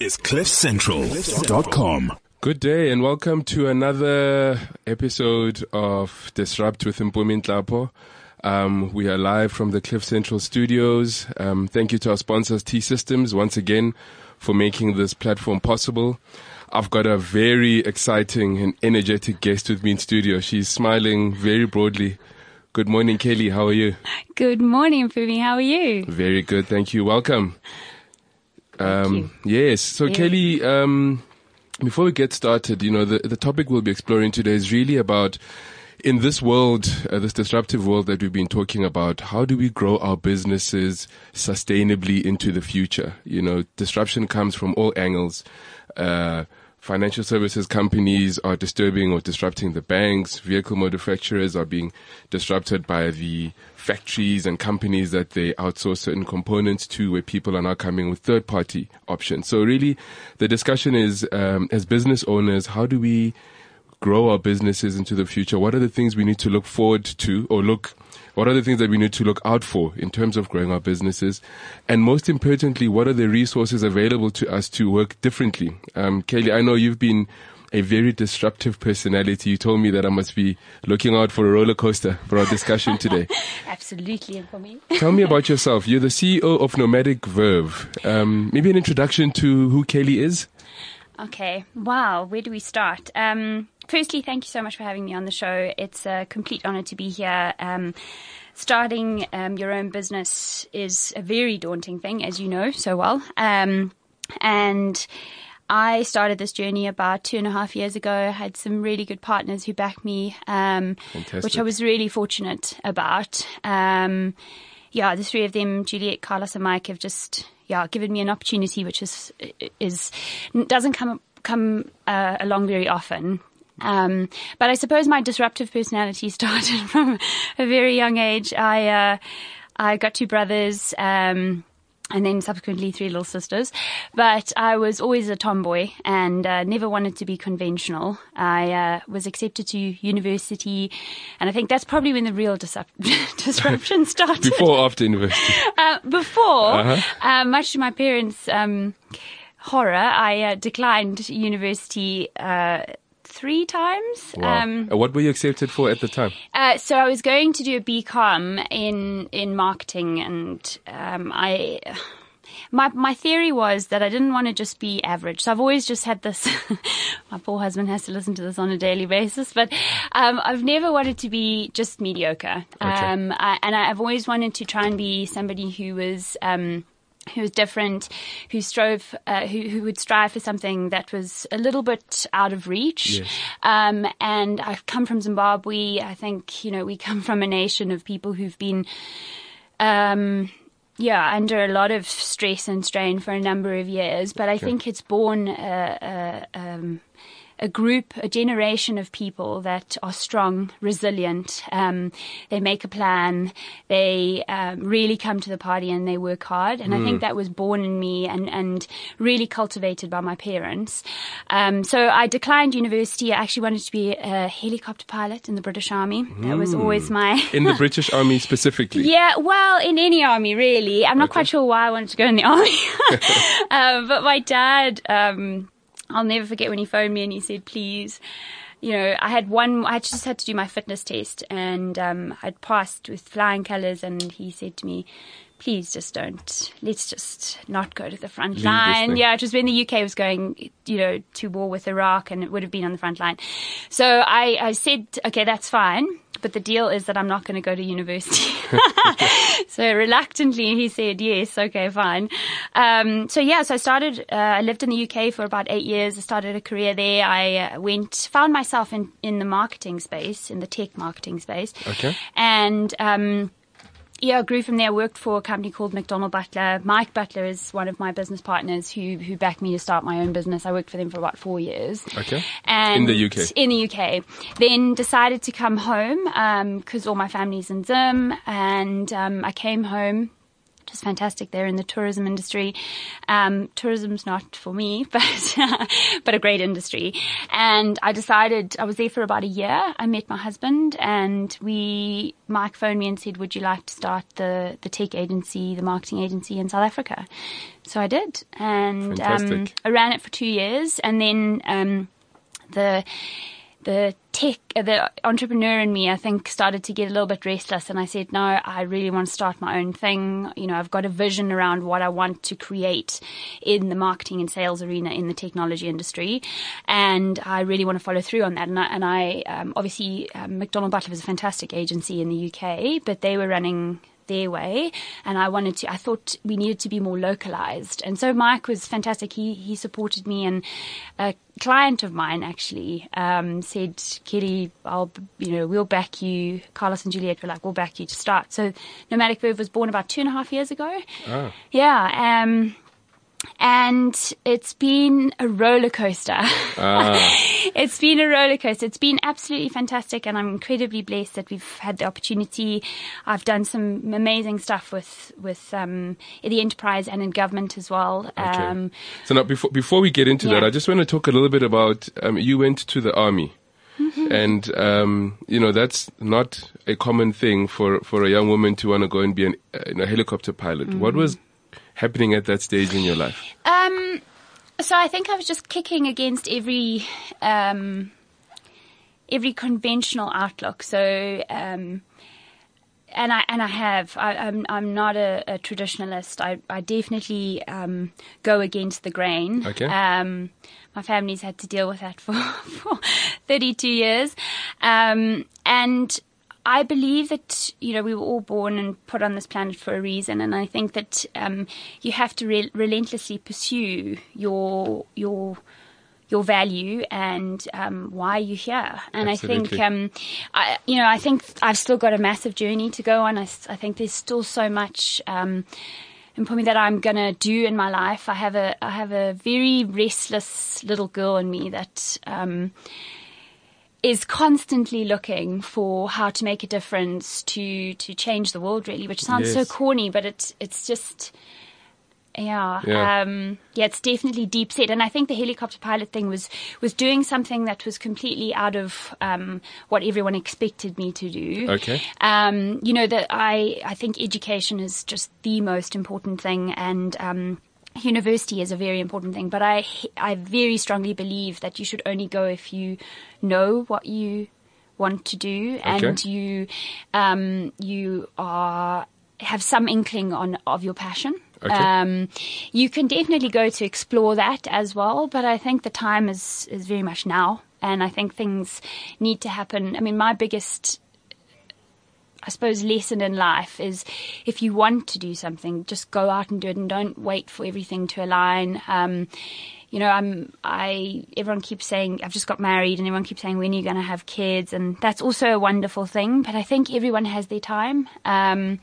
is cliffcentral.com. Good day and welcome to another episode of Disrupt with Mpumi Nhlapo. Um, we are live from the Cliff Central studios. Um, thank you to our sponsors, T Systems, once again for making this platform possible. I've got a very exciting and energetic guest with me in studio. She's smiling very broadly. Good morning, Kelly. How are you? Good morning, Mpumi. How are you? Very good. Thank you. Welcome. Um. Yes. So, Yeah. Kelly, um, before we get started, you know, the, the topic we'll be exploring today is really about in this world, uh, this disruptive world that we've been talking about, how do we grow our businesses sustainably into the future? You know, disruption comes from all angles. Uh, financial services companies are disturbing or disrupting the banks. Vehicle manufacturers are being disrupted by the factories and companies that they outsource certain components to where people are now coming with third party options. So really the discussion is, um, as business owners, how do we grow our businesses into the future? What are the things we need to look forward to or look, what are the things that we need to look out for in terms of growing our businesses? And most importantly, what are the resources available to us to work differently? Um, Kaylee, I know you've been a very disruptive personality. You told me that I must be looking out for a roller coaster for our discussion today. Absolutely, and for me. Tell me about yourself. You're the CEO of Nomadic Verve. Um, maybe an introduction to who Kaylee is? Okay. Wow. Where do we start? Um, firstly, thank you so much for having me on the show. It's a complete honor to be here. Um, starting um, your own business is a very daunting thing, as you know so well. Um, and I started this journey about two and a half years ago. I had some really good partners who backed me, um, which I was really fortunate about. Um, yeah, the three of them, Juliet, Carlos, and Mike, have just yeah given me an opportunity, which is is doesn't come come uh, along very often. Um, but I suppose my disruptive personality started from a very young age. I uh, I got two brothers. Um, and then subsequently three little sisters. But I was always a tomboy and uh, never wanted to be conventional. I uh, was accepted to university, and I think that's probably when the real disrup- disruption started. Before after university? Uh, before, Uh-huh. uh, much to my parents' um, horror, I uh, declined university uh, three times. Wow. Um, Uh, what were you accepted for at the time? uh, so I was going to do a BCom in in marketing, and um, I. My my theory was that I didn't want to just be average. So I've always just had this. my poor husband has to listen to this on a daily basis, but um, I've never wanted to be just mediocre. Um, I, and I've always wanted to try and be somebody who was. Who was different, who strove, uh, who who would strive for something that was a little bit out of reach. Yes. Um, and I've come from Zimbabwe. I think you know we come from a nation of people who've been, um, yeah, under a lot of stress and strain for a number of years. But I think it's born a, a, um, a group, a generation of people that are strong, resilient. Um, they make a plan. They um, really come to the party and they work hard. And I think that was born in me and, and really cultivated by my parents. Um, so I declined university. I actually wanted to be a helicopter pilot in the British Army. That was always my. In the British Army specifically? Yeah, well, in any army, really. I'm not quite sure why I wanted to go in the army. um, but my dad, um, I'll never forget when he phoned me and he said, please, you know, I had one, I just had to do my fitness test and, um, I'd passed with flying colors and he said to me, please just don't, let's just not go to the front this line. Yeah, it was when the UK was going, you know, to war with Iraq and it would have been on the front line. So I, I said, okay, that's fine. But the deal is that I'm not going to go to university. so reluctantly he said, yes, okay, fine. Um, so yeah, so I started, uh, I lived in the UK for about eight years. I started a career there. I uh, went, found myself in, in the marketing space, in the tech marketing space. Okay. And, um, yeah, I grew from there. Worked for a company called McDonald Butler. Mike Butler is one of my business partners who who backed me to start my own business. I worked for them for about four years. Okay. And In the UK? In the UK. Then decided to come home because all my family's in Zim, and um, I came home Was fantastic there in the tourism industry. Um, tourism's not for me, but but a great industry. And I decided I was there for about a year. I met my husband, and we Mike phoned me and said, "Would you like to start the the tech agency, the marketing agency in South Africa?" So I did, and um, I ran it for two years, and then um, the the tech, uh, the entrepreneur in me, I think, started to get a little bit restless. And I said, no, I really want to start my own thing. You know, I've got a vision around what I want to create in the marketing and sales arena in the technology industry. And I really want to follow through on that. And I, and I um, obviously, um, McDonald Butler was a fantastic agency in the UK, but they were running their way and I wanted to I thought we needed to be more localized. And so Mike was fantastic. He he supported me and a client of mine actually um, said Kelly I'll you know we'll back you. Carlos and Juliet were like we'll back you to start. So Nomadic Verve was born about two and a half years ago. Ah. yeah um and it's been a roller coaster. it's been a roller coaster. It's been absolutely fantastic, and I'm incredibly blessed that we've had the opportunity. I've done some amazing stuff with with um, the enterprise and in government as well. Okay. Um, so now, before before we get into that, I just want to talk a little bit about um, you went to the army, Mm-hmm. and um, you know that's not a common thing for for a young woman to want to go and be an, uh, you know, helicopter pilot. What was happening at that stage in your life? Um, so I think I was just kicking against every um, every conventional outlook. So. Um, and I and I have. I, I'm I'm not a, a traditionalist. I I definitely um, go against the grain. Okay. Um, my family's had to deal with that for, for 32 years, um, and I believe that you know we were all born and put on this planet for a reason, and I think that um, you have to re- relentlessly pursue your your your value and um, why you're here. And I think, um, I, you know, I think I've still got a massive journey to go on. I think there's still so much. Um, important that I'm gonna do in my life. I have a I have a very restless little girl in me that um, is constantly looking for how to make a difference to to change the world. Really, which sounds so corny, but it's it's just yeah, Yeah. Um, yeah, it's definitely deep set, and I think the helicopter pilot thing was was doing something that was completely out of um, what everyone expected me to do. Okay. Um, you know that I I think education is just the most important thing, and um, university is a very important thing. But I I very strongly believe that you should only go if you know what you want to do, and Okay. you um, you are have some inkling on of your passion. Okay. Um, you can definitely go to explore that as well, but I think the time is is very much now, and I think things need to happen. I mean, my biggest I suppose lesson in life is if you want to do something, just go out and do it and don't wait for everything to align. Um, you know, I'm, I, everyone keeps saying, I've just got married and everyone keeps saying, when are you going to have kids? And that's also a wonderful thing, but I think everyone has their time. Um,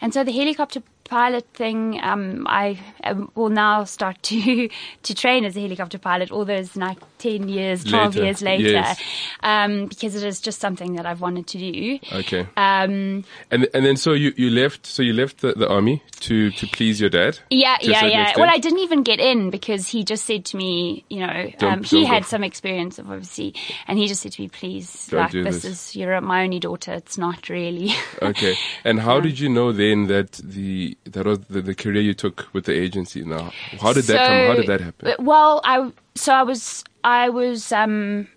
and so the helicopter pilot thing, um, I um, will now start to, to train as a helicopter pilot all those like 10 years, 12 Later, years later, yes. um, because it is just something that I've wanted to do. Okay. Um, And and then so you, you left so you left the, the army to, to please your dad. Yeah, yeah, yeah. extent? Well, I didn't even get in because he just said to me, you know, Don't- um, he don't had some experience of obviously, and he just said to me, please, Don't like this, this." is you're my only daughter. It's not really. Okay. And how did you know then that the that was the, the career you took with the agency? Now, how did that come? How did that happen? uh, Well, I so I was I was um,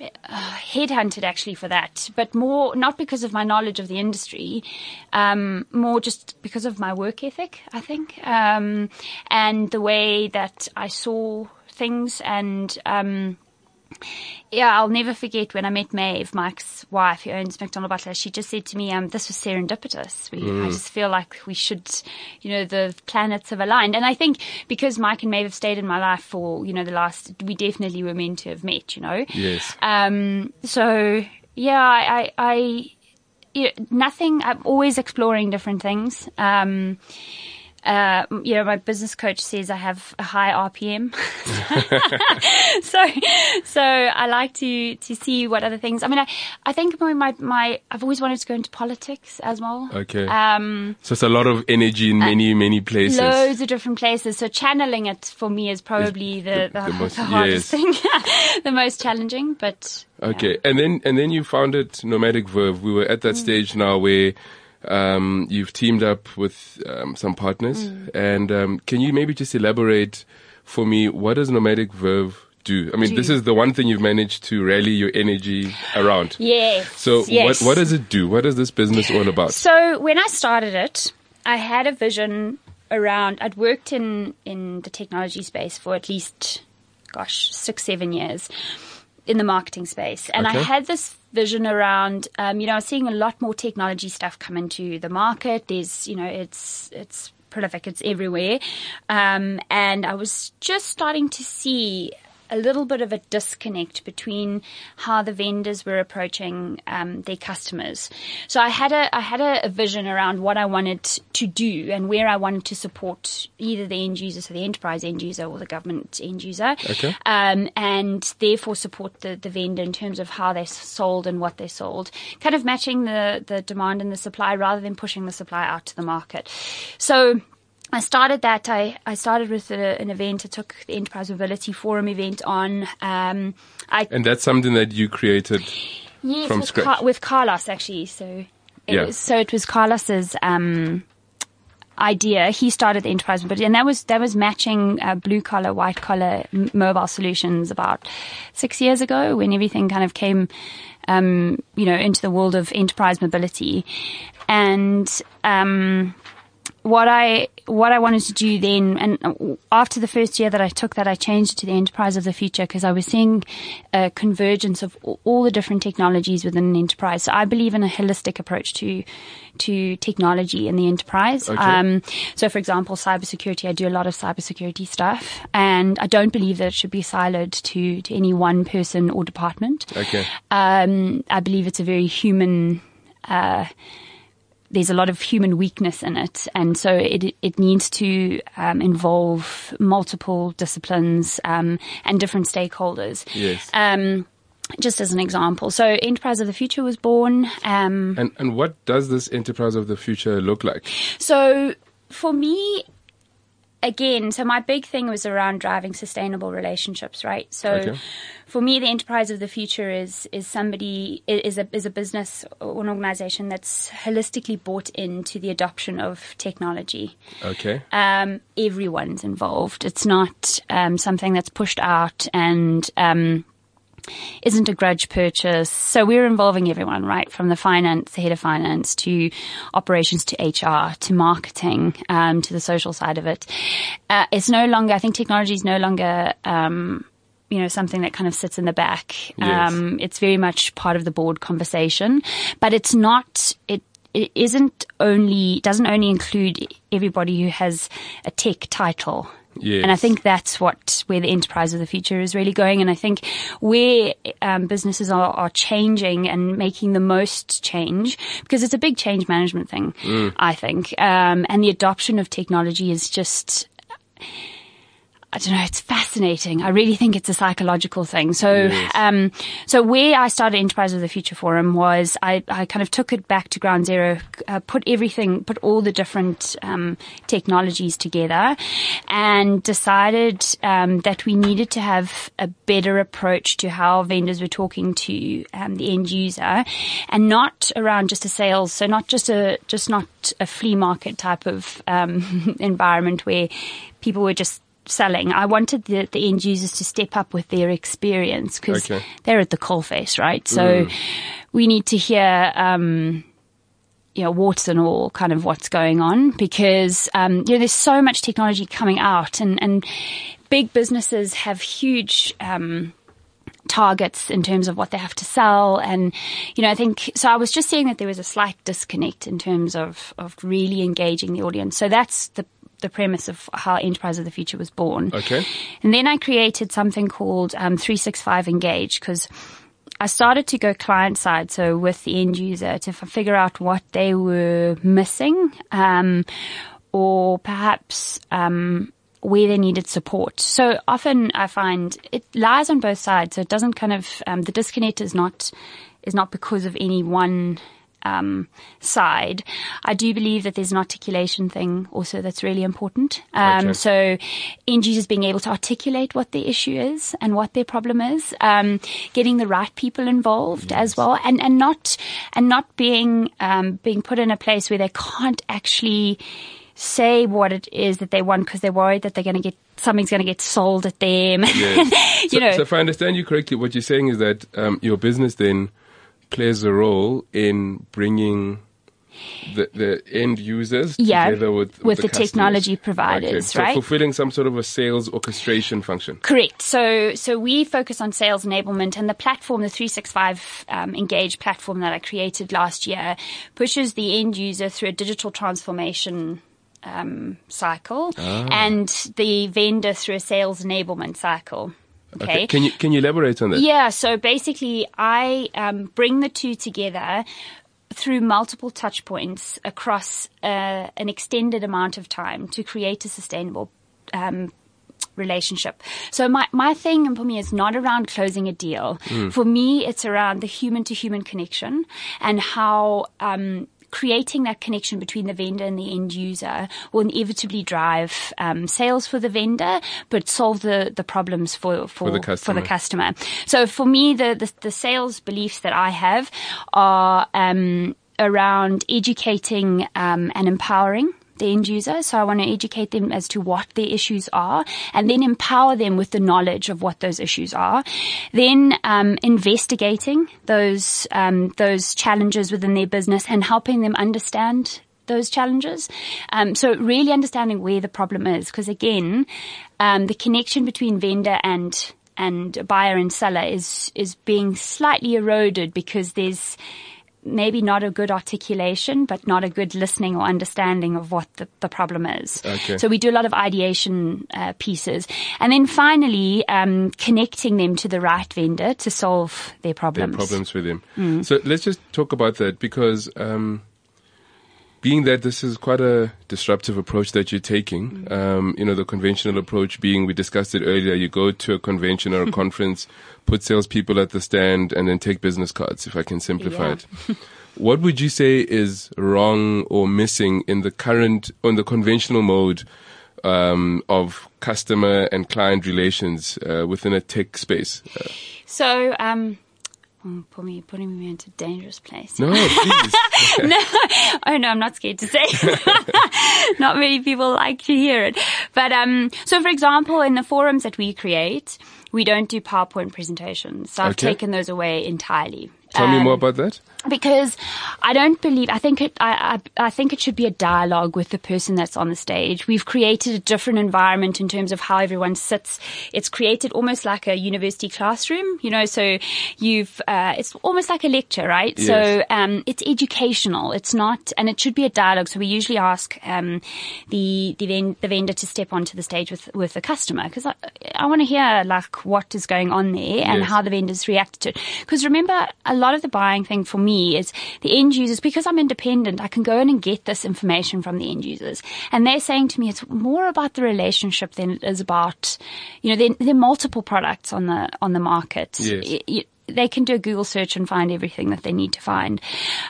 uh, headhunted actually for that, but more not because of my knowledge of the industry, um, more just because of my work ethic, I think, um, and the way that I saw things and. Um, yeah, I'll never forget when I met Maeve, Mike's wife, who owns McDonald Butler. She just said to me, um, "This was serendipitous. We, I just feel like we should, you know, the planets have aligned." And I think because Mike and Maeve have stayed in my life for, you know, the last, we definitely were meant to have met. You know. Yes. Um. So yeah, I, I, I you know, nothing. I'm always exploring different things. Um. Uh, you know, my business coach says I have a high RPM. so, so I like to, to see what other things, I mean, I, I think my, my, my, I've always wanted to go into politics as well. Okay. Um, so it's a lot of energy in many, many places. loads of different places. So channeling it for me is probably the, the, the the, most- hardest yes. thing, the most challenging, but. Okay, and then and then you founded Nomadic Verve. We were at Mm. that stage now where um, you've teamed up with um, some partners, Mm. and um, can you maybe just elaborate for me what does Nomadic Verve do? I mean, this is the one thing you've managed to rally your energy around. Yes. So yes. what what does it do? What is this business all about? So when I started it, I had a vision around. I'd worked in in the technology space for at least, gosh, six seven years in the marketing space, and I had this vision around. Um, you know, seeing a lot more technology stuff come into the market. There's, you know, it's it's prolific. It's everywhere, um, and I was just starting to see a little bit of a disconnect between how the vendors were approaching um, their customers. So I had a I had a, a vision around what I wanted to do and where I wanted to support either the end user, so the enterprise end user, or the government end user, Okay. um, and therefore support the, the vendor in terms of how they sold and what they sold, kind of matching the the demand and the supply rather than pushing the supply out to the market. So. I started that. I, I started with a, an event. I took the Enterprise Mobility Forum event on. Um, I and that's something that you created. yes, from with, scratch. Car- with Carlos actually. So it Yeah. was, so it was Carlos's um, idea. He started the Enterprise Mobility, and that was that was matching uh, blue collar, white collar m- mobile solutions about six years ago when everything kind of came, um, you know, into the world of enterprise mobility, and. Um, what I what I wanted to do then, and after the first year that I took that, I changed it to the enterprise of the future because I was seeing a convergence of all- the different technologies within an enterprise. So I believe in a holistic approach to to technology in the enterprise. Okay. Um, so, for example, cybersecurity. I do a lot of cybersecurity stuff, and I don't believe that it should be siloed to to any one person or department. Okay. Um, I believe it's a very human. Uh, there's a lot of human weakness in it, and so it it needs to um, involve multiple disciplines um, and different stakeholders. Yes. Um, just as an example, so Enterprise of the Future was born. Um, And and what does this enterprise of the future look like? so for me, again, so my big thing was around driving sustainable relationships, right? So Okay. for me, the enterprise of the future is is somebody is a is a business or an organization that's holistically bought into the adoption of technology. Okay. Um, everyone's involved. It's not um, something that's pushed out and. Um, isn't a grudge purchase. So we're involving everyone, right? From the finance, the head of finance to operations to HR to marketing, um, to the social side of it. Uh, it's no longer, I think technology is no longer, um, you know, something that kind of sits in the back. Yes. Um, it's very much part of the board conversation, but it's not, it, it isn't only, doesn't only include everybody who has a tech title. Yes. And I think that's what where the enterprise of the future is really going. And I think where um, businesses are, are changing and making the most change because it's a big change management thing. I think, um, and the adoption of technology is just. I don't know. It's fascinating. I really think it's a psychological thing. So, Yes. um, so where I started Enterprise of the Future Forum was I, I kind of took it back to ground zero, uh, put everything, put all the different um, technologies together, and decided um, that we needed to have a better approach to how vendors were talking to um, the end user, and not around just a sales. So not just a just not a flea market type of um, environment where people were just selling. I wanted the, the end users to step up with their experience because Okay. they're at the coalface, right? So we need to hear, um, you know, warts and all kind of what's going on because, um, you know, there's so much technology coming out and, and big businesses have huge, um, targets in terms of what they have to sell and you know I think so I was just saying that there was a slight disconnect in terms of of really engaging the audience so that's the the premise of how Enterprise of the Future was born. Okay. And then I created something called um, 365 Engage because I started to go client side, so with the end user to f- figure out what they were missing. Um, or perhaps um, where they needed support. So often I find it lies on both sides. So it doesn't kind of um, the disconnect is not is not because of any one um, side. I do believe that there's an articulation thing also that's really important. Um, Okay. So users being able to articulate what their issue is and what their problem is, um, getting the right people involved as well, and and not and not being um, being put in a place where they can't actually say what it is that they want because they're worried that they're going to get something's going to get sold at them. Yes. you so, know, so if I understand you correctly, what you're saying is that um, your business then plays a role in bringing the, the end users Yeah, together with, with the customers. technology providers, okay. so right? fulfilling some sort of a sales orchestration function. Correct. So, so we focus on sales enablement and the platform, the 365 um, Engage platform that I created last year pushes the end user through a digital transformation um, cycle Ah. and the vendor through a sales enablement cycle. Okay. Can you can you elaborate on that? Yeah, so basically, I um, bring the two together through multiple touch points across uh, an extended amount of time to create a sustainable um, relationship. So my, my thing for me is not around closing a deal. For me, it's around the human to human connection and how, um, creating that connection between the vendor and the end user will inevitably drive um, sales for the vendor, but solve the, the problems for for, the customer. customer. So for me, the, the the sales beliefs that I have are um, around educating um, and empowering the end user. So I want to educate them as to what their issues are and then empower them with the knowledge of what those issues are. Then um, investigating those um, those challenges within their business and helping them understand those challenges. Um, so really understanding where the problem is, because again, um, the connection between vendor and and buyer and seller is is being slightly eroded because there's maybe not a good articulation, but not a good listening or understanding of what the, the problem is. Okay. So we do a lot of ideation uh, pieces, and then finally um, connecting them to the right vendor to solve their Their problems. problems with them. Mm. So let's just talk about that because um, being that this is quite a disruptive approach that you're taking, Mm. um, you know, the conventional approach being, we discussed it earlier, you go to a convention or a conference, put salespeople at the stand, and then take business cards, if I can simplify Yeah. it. What would you say is wrong or missing in the current, on the conventional mode um, of customer and client relations uh, within a tech space? Uh, So. Um, put me, putting me into a dangerous place. no, please. oh no, I'm not scared to say. not many people like to hear it. But um, so for example, in the forums that we create, we don't do PowerPoint presentations. So I've Okay. taken those away entirely. Tell me Um, more about that. Because I don't believe I think it I, I I think it should be a dialogue with the person that's on the stage. We've created a different environment in terms of how everyone sits. It's created almost like a university classroom, you know. So you've uh, it's almost like a lecture, right? So um, it's educational. It's not, and it should be a dialogue. So we usually ask um, the the, ven- the vendor to step onto the stage with with the customer because I, I want to hear like what is going on there and Yes. how the vendors reacted to it. Because remember, a lot of the buying thing for me is the end users, because I'm independent, I can go in and get this information from the end users. And they're saying to me it's more about the relationship than it is about, you know, there, there are multiple products on the, on the market. Yes. Y- y- they can do a Google search and find everything that they need to find.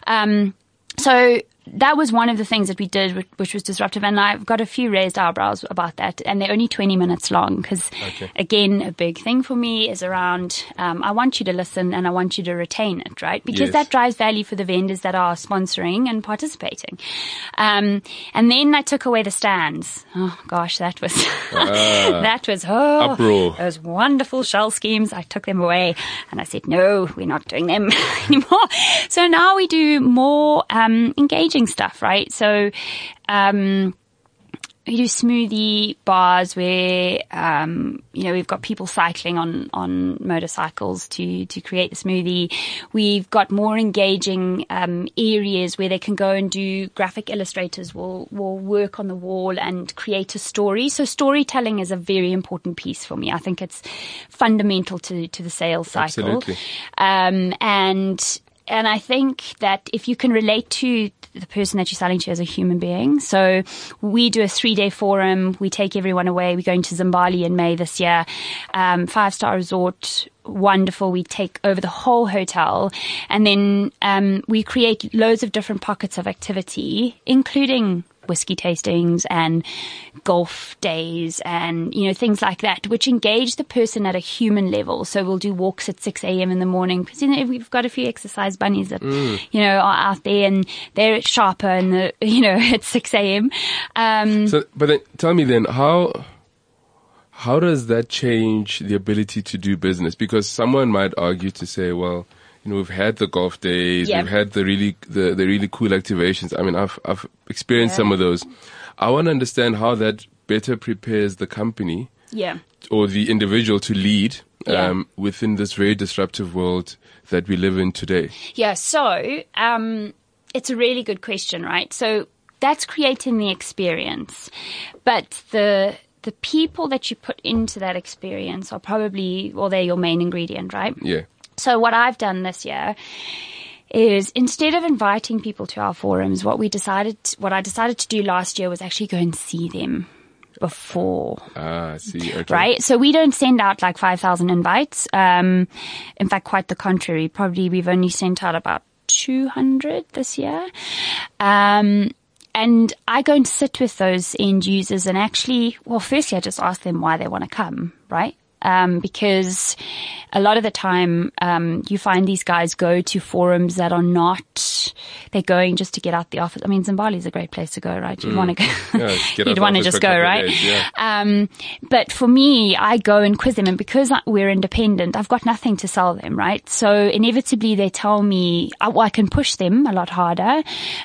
Um, so that was one of the things that we did, which, which was disruptive. And I've got a few raised eyebrows about that. And they're only 20 minutes long because, Okay. again, a big thing for me is around, um, I want you to listen and I want you to retain it, right? Because Yes. that drives value for the vendors that are sponsoring and participating. Um, and then I took away the stands. Oh gosh, that was, that was, oh, Ah. Uproar. those wonderful shell schemes. I took them away and I said, no, we're not doing them anymore. So now we do more, um, engaging stuff, right? So, um, we do smoothie bars where um, you know we've got people cycling on on motorcycles to to create the smoothie. We've got more engaging um, areas where they can go and do graphic illustrators will will work on the wall and create a story. So storytelling is a very important piece for me. I think it's fundamental to to the sales cycle. Absolutely. Um, and and I think that if you can relate to the person that you're selling to as a human being. So we do a three day forum. We take everyone away. We're going to Zimbali in May this year. Um, five star resort. Wonderful. We take over the whole hotel and then, um, we create loads of different pockets of activity, including whiskey tastings and golf days and, you know, things like that, which engage the person at a human level. So we'll do walks at 6 a.m. in the morning because, you know, we've got a few exercise bunnies that, mm. you know, are out there and they're sharper and the, you know, at 6 a.m. Um, so, but then tell me then how, how does that change the ability to do business? Because someone might argue to say, well, you know, we've had the golf days, we've had the really, the, the really cool activations. I mean, I've, I've experienced yeah. some of those. I want to understand how that better prepares the company. Yeah. Or the individual to lead, yeah. um, within this very disruptive world that we live in today. Yeah. So, um, it's a really good question, right? So that's creating the experience, but the, the people that you put into that experience are probably, well, they're your main ingredient, right? Yeah. So what I've done this year is instead of inviting people to our forums, what we decided, what I decided to do last year was actually go and see them before. Ah, see. Okay. Right? So we don't send out like 5,000 invites. Um, in fact, quite the contrary. Probably we've only sent out about 200 this year. Um, and I go and sit with those end users and actually, well, firstly, I just ask them why they want to come, right? Um, because a lot of the time um, you find these guys go to forums that are not they're going just to get out the office. I mean, Zimbali is a great place to go, right? You'd mm. want to go. Yeah, you'd want to just go, right? Days, yeah. um, but for me, I go and quiz them, and because we're independent, I've got nothing to sell them, right? So inevitably, they tell me well, I can push them a lot harder,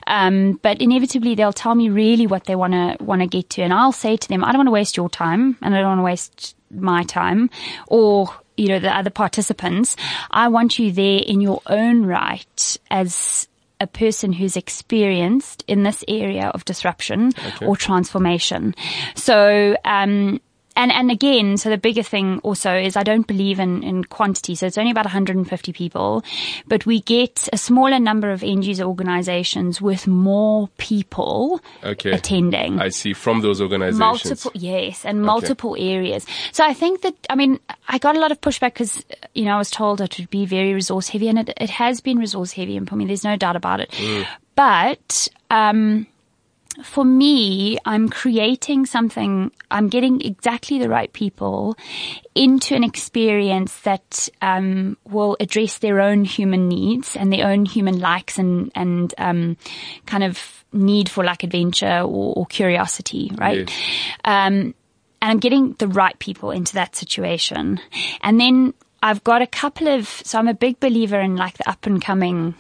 um, but inevitably they'll tell me really what they want to want to get to, and I'll say to them, I don't want to waste your time, and I don't want to waste my time or you know, the other participants. I want you there in your own right as a person who's experienced in this area of disruption okay. or transformation. So, um, and and again, so the bigger thing also is I don't believe in in quantity. So it's only about 150 people, but we get a smaller number of end user organizations with more people okay. attending. I see from those organizations. Multiple, yes, and multiple okay. areas. So I think that I mean I got a lot of pushback because you know I was told it would be very resource heavy, and it, it has been resource heavy, and for me, there's no doubt about it. Mm. But um, for me, I'm creating something, I'm getting exactly the right people into an experience that um, will address their own human needs and their own human likes and, and um, kind of need for like adventure or, or curiosity, right? Yes. Um, and I'm getting the right people into that situation. And then I've got a couple of, so I'm a big believer in like the up and coming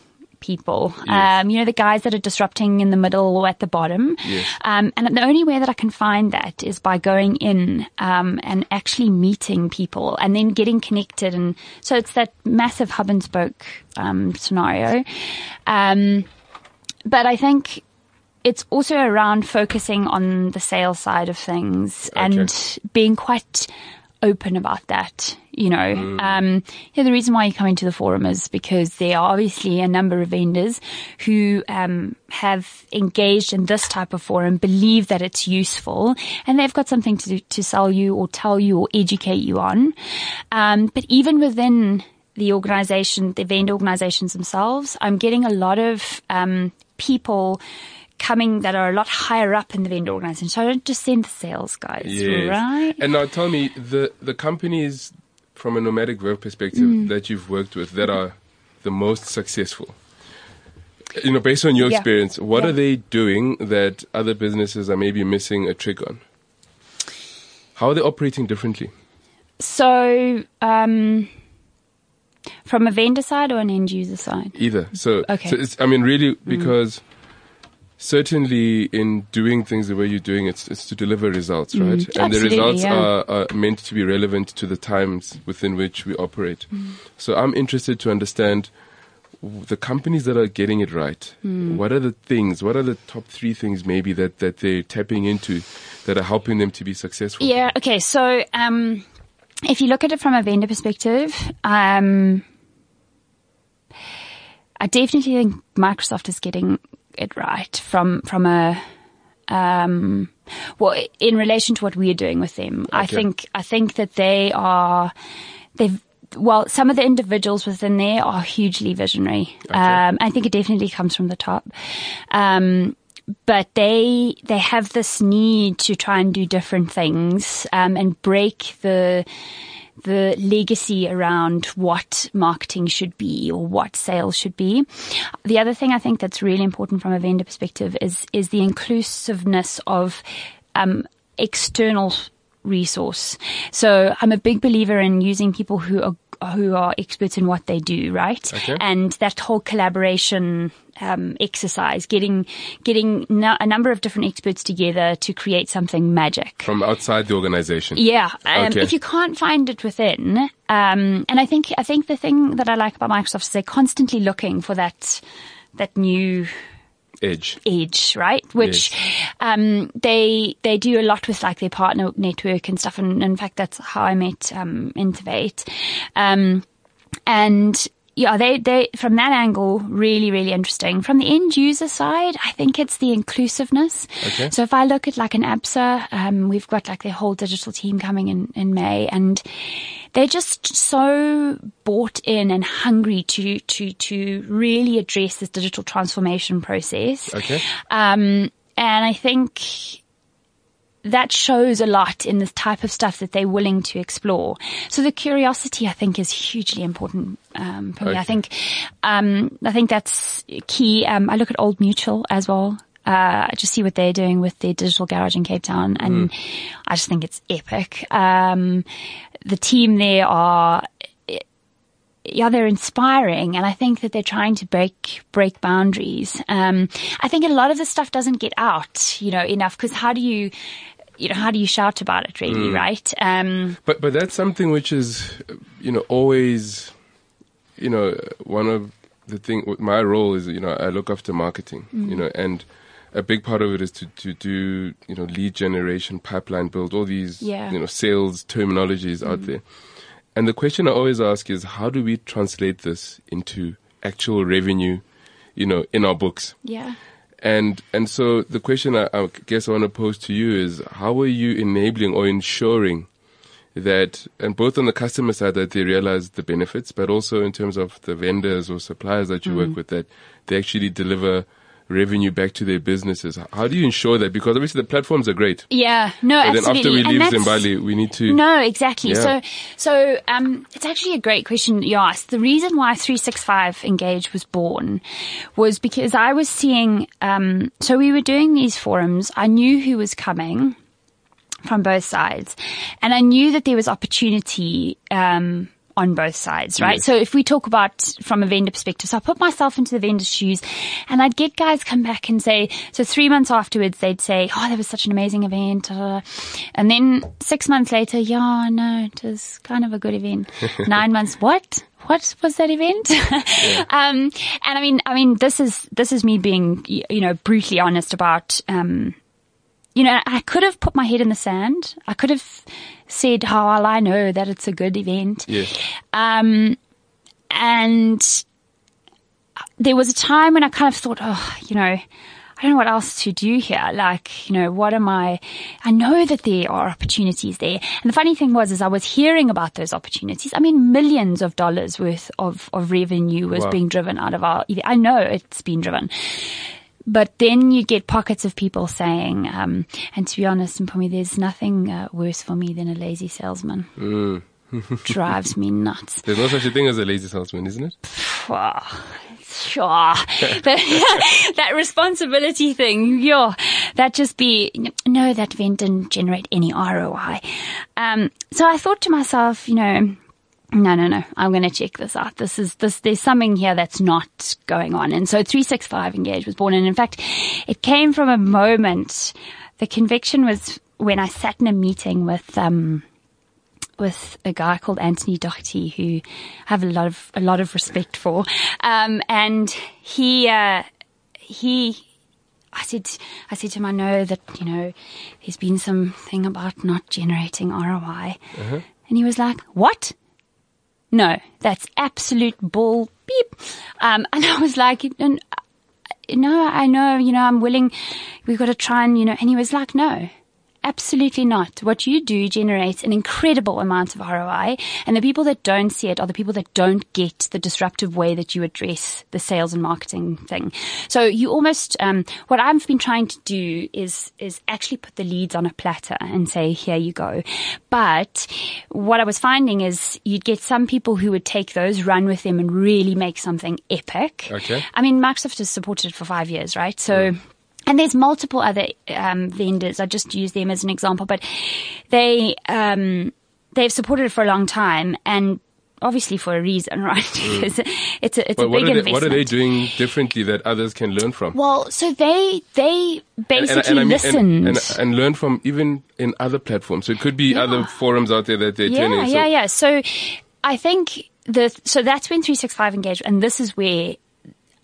people. Yes. Um, you know, the guys that are disrupting in the middle or at the bottom. Yes. Um, and the only way that I can find that is by going in, um, and actually meeting people and then getting connected. And so it's that massive hub and spoke, um, scenario. Um, but I think it's also around focusing on the sales side of things okay. and being quite open about that. You know, mm. um, yeah, the reason why you're coming to the forum is because there are obviously a number of vendors who um, have engaged in this type of forum, believe that it's useful, and they've got something to to sell you or tell you or educate you on. Um, but even within the organization, the vendor organizations themselves, I'm getting a lot of um, people coming that are a lot higher up in the vendor organization. So I don't just send the sales guys, yes. right? And now tell me, the, the companies from a nomadic verve perspective mm. that you've worked with that are the most successful, you know, based on your yeah. experience, what yeah. are they doing that other businesses are maybe missing a trick on? How are they operating differently? So, um, from a vendor side or an end user side? Either. So, okay. so it's, I mean, really, mm. because mm certainly in doing things the way you're doing it, it's to deliver results, mm, right? and the results yeah. are, are, meant to be relevant to the times within which we operate. Mm. So I'm interested to understand the companies that are getting it right. Mm. What are the things? What are the top three things maybe that, that they're tapping into that are helping them to be successful? Yeah. Okay. So, um, if you look at it from a vendor perspective, um, I definitely think Microsoft is getting it right from from a um, well, in relation to what we're doing with them, I think I think that they are they've well, some of the individuals within there are hugely visionary. Um, I think it definitely comes from the top. Um, but they they have this need to try and do different things um, and break the the legacy around what marketing should be or what sales should be. The other thing I think that's really important from a vendor perspective is is the inclusiveness of um, external resource. So I'm a big believer in using people who are who are experts in what they do, right? Okay. And that whole collaboration um, exercise, getting getting no, a number of different experts together to create something magic. From outside the organization. Yeah, um, Okay. if you can't find it within, um, and I think I think the thing that I like about Microsoft is they're constantly looking for that that new Edge. edge, right? Which um, they they do a lot with like their partner network and stuff. And in fact, that's how I met um, Intivate. Um, and yeah, they they from that angle really really interesting. From the end user side, I think it's the inclusiveness. Okay. So if I look at like an ABSA, um, we've got like their whole digital team coming in in May, and they're just so bought in and hungry to to to really address this digital transformation process. Okay. Um, and I think that shows a lot in the type of stuff that they're willing to explore. So the curiosity, I think, is hugely important um, for me. Okay. I think, um, I think that's key. Um, I look at Old Mutual as well. Uh, I just see what they're doing with their digital garage in Cape Town, and I just think it's epic. Um, the team there are yeah, they're inspiring, and I think that they're trying to break break boundaries. Um, I think a lot of this stuff doesn't get out, you know, enough because how do you, you know, how do you shout about it, really, mm. right? Um, But but that's something which is, you know, always, you know, one of the thing. My role is, you know, I look after marketing, you mm. know, and a big part of it is to to do, you know, lead generation, pipeline build, all these, Yeah. you know, sales terminologies out mm. there. And the question I always ask is, how do we translate this into actual revenue, you know, in our books? yeah, And and so the question I, I guess I want to pose to you is how are you enabling or ensuring that and both on the customer side that they realize the benefits, but also in terms of the vendors or suppliers that you work mm. with that they actually deliver revenue back to their businesses. How do you ensure that? Because obviously the platforms are great. yeah, no, But then after we leave Zimbali, we need to No, exactly. Yeah. So, so um, it's actually a great question you asked. The reason why 365 Engage was born was because I was seeing. Um, so we were doing these forums. I knew who was coming from both sides, and I knew that there was opportunity. Um, on both sides, right? So if we talk about from a vendor perspective, so I put myself into the vendor's shoes and I'd get guys come back and say, so three months afterwards, they'd say, oh, that was such an amazing event. da, da, da." And then six months later, yeah, no, it was kind of a good event. Nine months, what? What was that event? um, and I mean, I mean, this is, this is me being, you know, brutally honest about, um, you know, I could have put my head in the sand. I could have said, how well I know that it's a good event. Yes. Um, and there was a time when I kind of thought, oh, you know, I don't know what else to do here. Like, you know, what am I? I know that there are opportunities there. And the funny thing was, is I was hearing about those opportunities. I mean, millions of dollars worth of, of revenue was Wow. being driven out of our, I know it's been driven. But then you get pockets of people saying, um, and to be honest, and for me, there's nothing uh, worse for me than a lazy salesman. Drives me nuts. There's no such a thing as a lazy salesman, isn't it? Wow. Sure. that, that responsibility thing, yeah, that just be, no, that event didn't generate any ROI. Um, so I thought to myself, you know, no, no, no, I'm going to check this out. This is, this, there's something here that's not going on. And so 365 Engage was born. And in fact, it came from a moment, the conviction was when I sat in a meeting with, um, with a guy called Anthony Doherty, who I have a lot of a lot of respect for, um, and he uh, he. I said, I said to him, I know that you know there's been something about not generating ROI, and he was like, "What? No, that's absolute bull beep." Um, and I was like, no, I know, you know, I'm willing, we've got to try and, you know, and he was like, no, Absolutely not. What you do generates an incredible amount of ROI. And the people that don't see it are the people that don't get the disruptive way that you address the sales and marketing thing. So you almost, um, what I've been trying to do is, is actually put the leads on a platter and say, here you go. But what I was finding is you'd get some people who would take those, run with them and really make something epic. Okay. I mean, Microsoft has supported it for five years, right? So, and there's multiple other um, vendors. I just use them as an example, but they um, they've supported it for a long time, and obviously for a reason, right? because it's a it's But a what big are, they, investment. what are they doing differently that others can learn from? Well, so they they basically I mean- listened. and, and, and learn from even in other platforms. So it could be other forums out there that they're yeah, attending. So yeah, yeah. So I think the so that's when 365 engaged, and this is where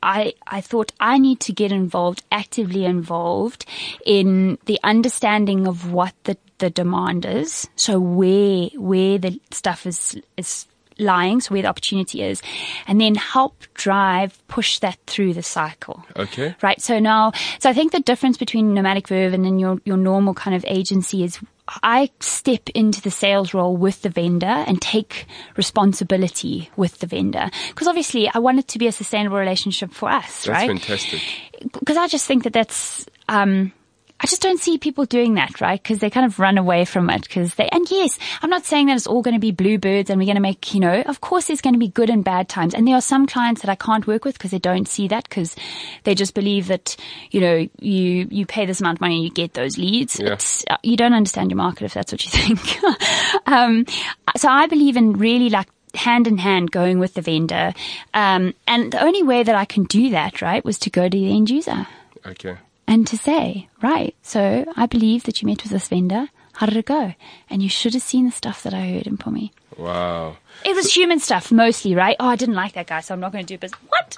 I I thought I need to get involved, actively involved in the understanding of what the the demand is. So where where the stuff is is lying, so where the opportunity is, and then help drive push that through the cycle. Okay. Right. So now, so I think the difference between Nomadic Verve and then your, your normal kind of agency is I step into the sales role with the vendor and take responsibility with the vendor. Because obviously I want it to be a sustainable relationship for us, That's right? fantastic. because I just think that that's, um, I just don't see people doing that, right? Because they kind of run away from it because they, and yes, I'm not saying that it's all going to be bluebirds and we're going to make, you know, of course there's going to be good and bad times. And there are some clients that I can't work with because they don't see that because they just believe that, you know, you, you pay this amount of money and you get those leads. Yeah. It's, uh, you don't understand your market if that's what you think. um, so I believe in really like hand in hand going with the vendor. Um, and the only way that I can do that, right, was to go to the end user Okay. And to say, right, so I believe that you met with this vendor. How did it go? And you should have seen the stuff that I heard for me. Wow. It was human stuff mostly, right? Oh, I didn't like that guy, so I'm not going to do business. What?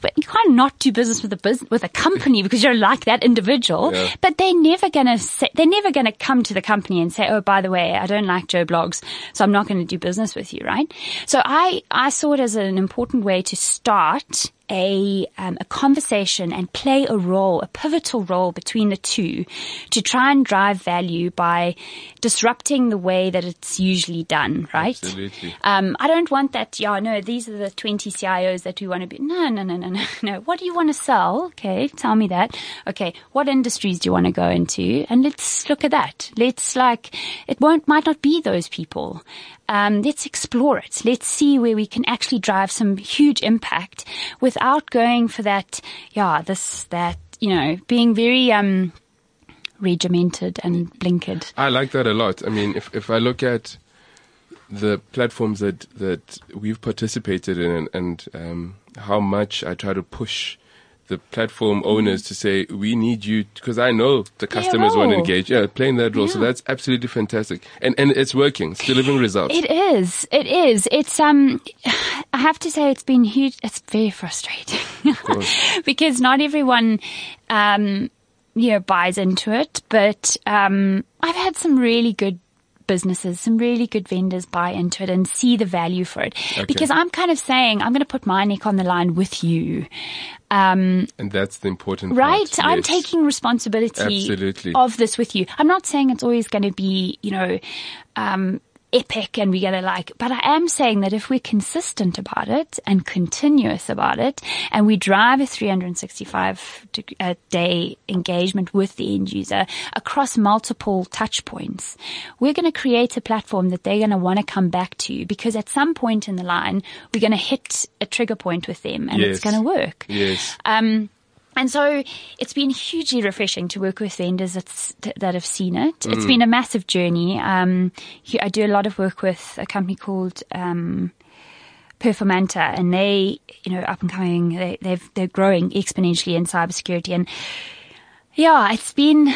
But you can't not do business with a business, with a company because you're like that individual. Yeah. But they're never gonna say, they're never gonna come to the company and say, oh, by the way, I don't like Joe Bloggs, so I'm not going to do business with you, right? So I, I saw it as an important way to start a, um, a conversation and play a role, a pivotal role between the two to try and drive value by disrupting the way that it's usually done, right? Absolutely. Um, I don't want that. Yeah, no, these are the 20 CIOs that we want to be. No, no, no, no, no, no. What do you want to sell? Okay, tell me that. Okay, what industries do you want to go into? And let's look at that. Let's like, it won't, might not be those people. Um, let's explore it. Let's see where we can actually drive some huge impact without going for that. Yeah, this, that, you know, being very, um, regimented and blinkered. I like that a lot. I mean, if if I look at the platforms that that we've participated in and, and um, how much I try to push the platform owners to say we need you because I know the customers want to role. engage. Yeah, playing that role. So that's absolutely fantastic, and and it's working. It's delivering results. It is. It is. It's um. I have to say, it's been huge. It's very frustrating because not everyone, um, you know, buys into it. But um, I've had some really good businesses, some really good vendors buy into it and see the value for it. Because I'm kind of saying, I'm going to put my neck on the line with you. Um, and that's the important Right. I'm taking responsibility Absolutely. of this with you. I'm not saying it's always going to be, you know, um, epic and we get to like, but I am saying that if we're consistent about it and continuous about it and we drive a 365 uh, day engagement with the end user across multiple touch points, we're going to create a platform that they're going to want to come back to because at some point in the line, we're going to hit a trigger point with them and Yes. it's going to work. Yes. Um, and so it's been hugely refreshing to work with vendors that's, that have seen it. It's been a massive journey. Um, I do a lot of work with a company called, um, Performanta and they, you know, up and coming, they, they've, they're growing exponentially in cybersecurity. And yeah, it's been,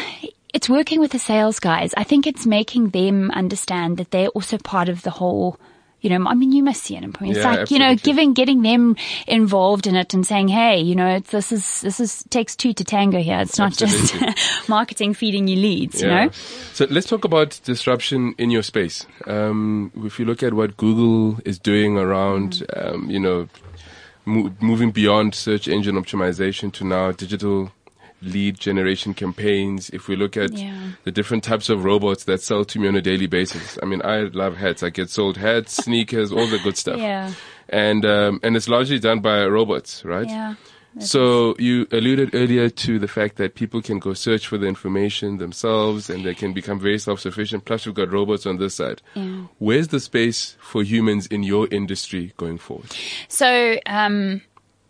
it's working with the sales guys. I think it's making them understand that they're also part of the whole, you know, I mean, you must see it. I mean, it's Yeah, like, you know, giving, getting them involved in it and saying, hey, you know, it's, this is, this is, takes two to tango here. It's not Absolutely. just marketing feeding you leads, you Yeah. know? So let's talk about disruption in your space. Um, if you look at what Google is doing around, Mm. um, you know, mo- moving beyond search engine optimization to now digital lead generation campaigns. If we look at Yeah. the different types of robots that sell to me on a daily basis, I mean, I love hats. I get sold hats, sneakers, all the good stuff. Yeah. And um, and it's largely done by robots, right? Yeah. So you alluded earlier to the fact that people can go search for the information themselves and they can become very self-sufficient. Plus we've got robots on this side. Yeah. Where's the space for humans in your industry going forward? So, um,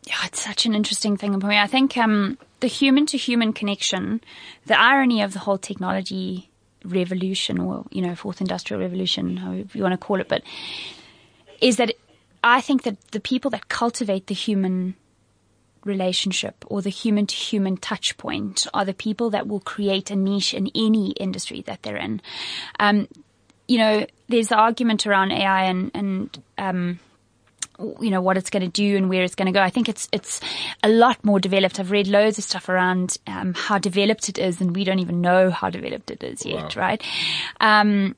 yeah, it's such an interesting thing for me. I think um, the human to human connection, the irony of the whole technology revolution, or you know, fourth industrial revolution, however you want to call it, but is that I think that the people that cultivate the human relationship or the human to human touch point are the people that will create a niche in any industry that they're in. Um, you know, there's the argument around AI and, and um, you know what it's going to do and where it's going to go. I think it's it's a lot more developed. I've read loads of stuff around um, how developed it is, and we don't even know how developed it is yet, Wow. right? Um,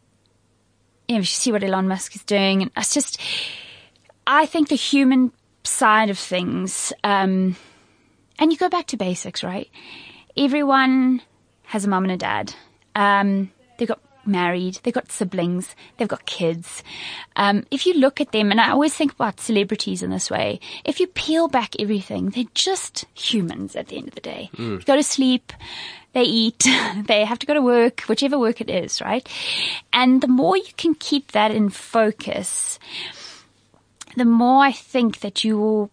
you know, you see what Elon Musk is doing, and it's just. I think the human side of things, um, and you go back to basics, right? Everyone has a mum and a dad. Um, they've got married, they've got siblings, they've got kids. Um, if you look at them, and I always think about celebrities in this way, if you peel back everything, they're just humans at the end of the day. They go to sleep, they eat, they have to go to work, whichever work it is, right? And the more you can keep that in focus, the more I think that you will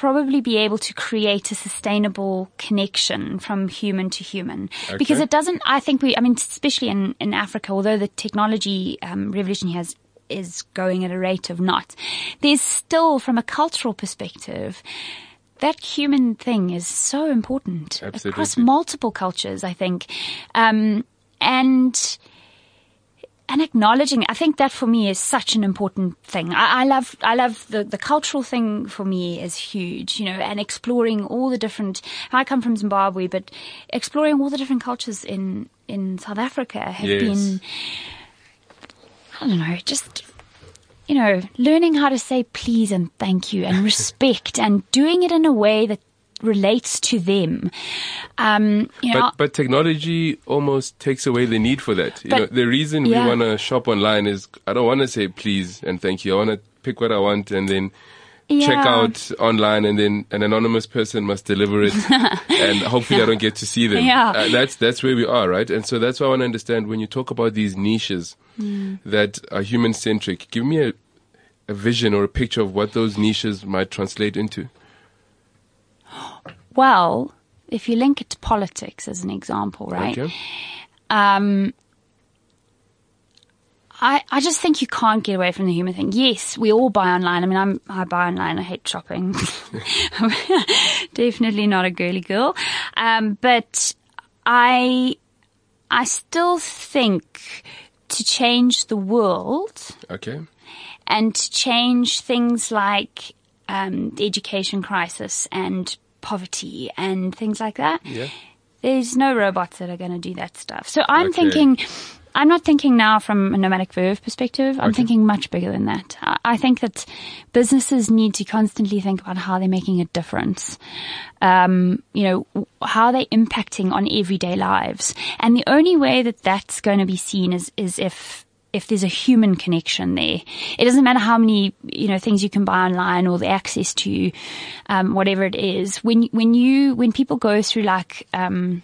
probably be able to create a sustainable connection from human to human. Because it doesn't, I think we, I mean, especially in, in Africa, although the technology um, revolution has is going at a rate of knots, there's still, from a cultural perspective, that human thing is so important across multiple cultures, I think. Um, and, and acknowledging i think that for me is such an important thing i, I love i love the, the cultural thing for me is huge you know and exploring all the different i come from zimbabwe but exploring all the different cultures in in south africa have Yes. been i don't know just you know learning how to say please and thank you and respect and doing it in a way that relates to them um you know But but technology almost takes away the need for that. You But- know, the reason yeah. we want to shop online is I don't want to say please and thank you. I want to pick what I want and then check out online and then an anonymous person must deliver it and hopefully I don't get to see them. Yeah. Uh, that's that's where we are, right? And so that's why I want to understand when you talk about these niches Hmm. that are human centric. Give me a a vision or a picture of what those niches might translate into. Well, if you link it to politics as an example, right? Okay. Um, I, I just think you can't get away from the human thing. Yes, we all buy online. I mean, I'm, I buy online. I hate shopping. Definitely not a girly girl. Um, but I, I still think to change the world Okay. and to change things like um, the education crisis and poverty and things like that. Yeah. There's no robots that are going to do that stuff. So I'm Okay. thinking, I'm not thinking now from a nomadic verve perspective. I'm Okay. thinking much bigger than that. I, I think that businesses need to constantly think about how they're making a difference. Um, you know, how are they impacting on everyday lives? And the only way that that's going to be seen is, is if if there's a human connection there. It doesn't matter how many, you know, things you can buy online or the access to, um, whatever it is. When, when you, when people go through like, um,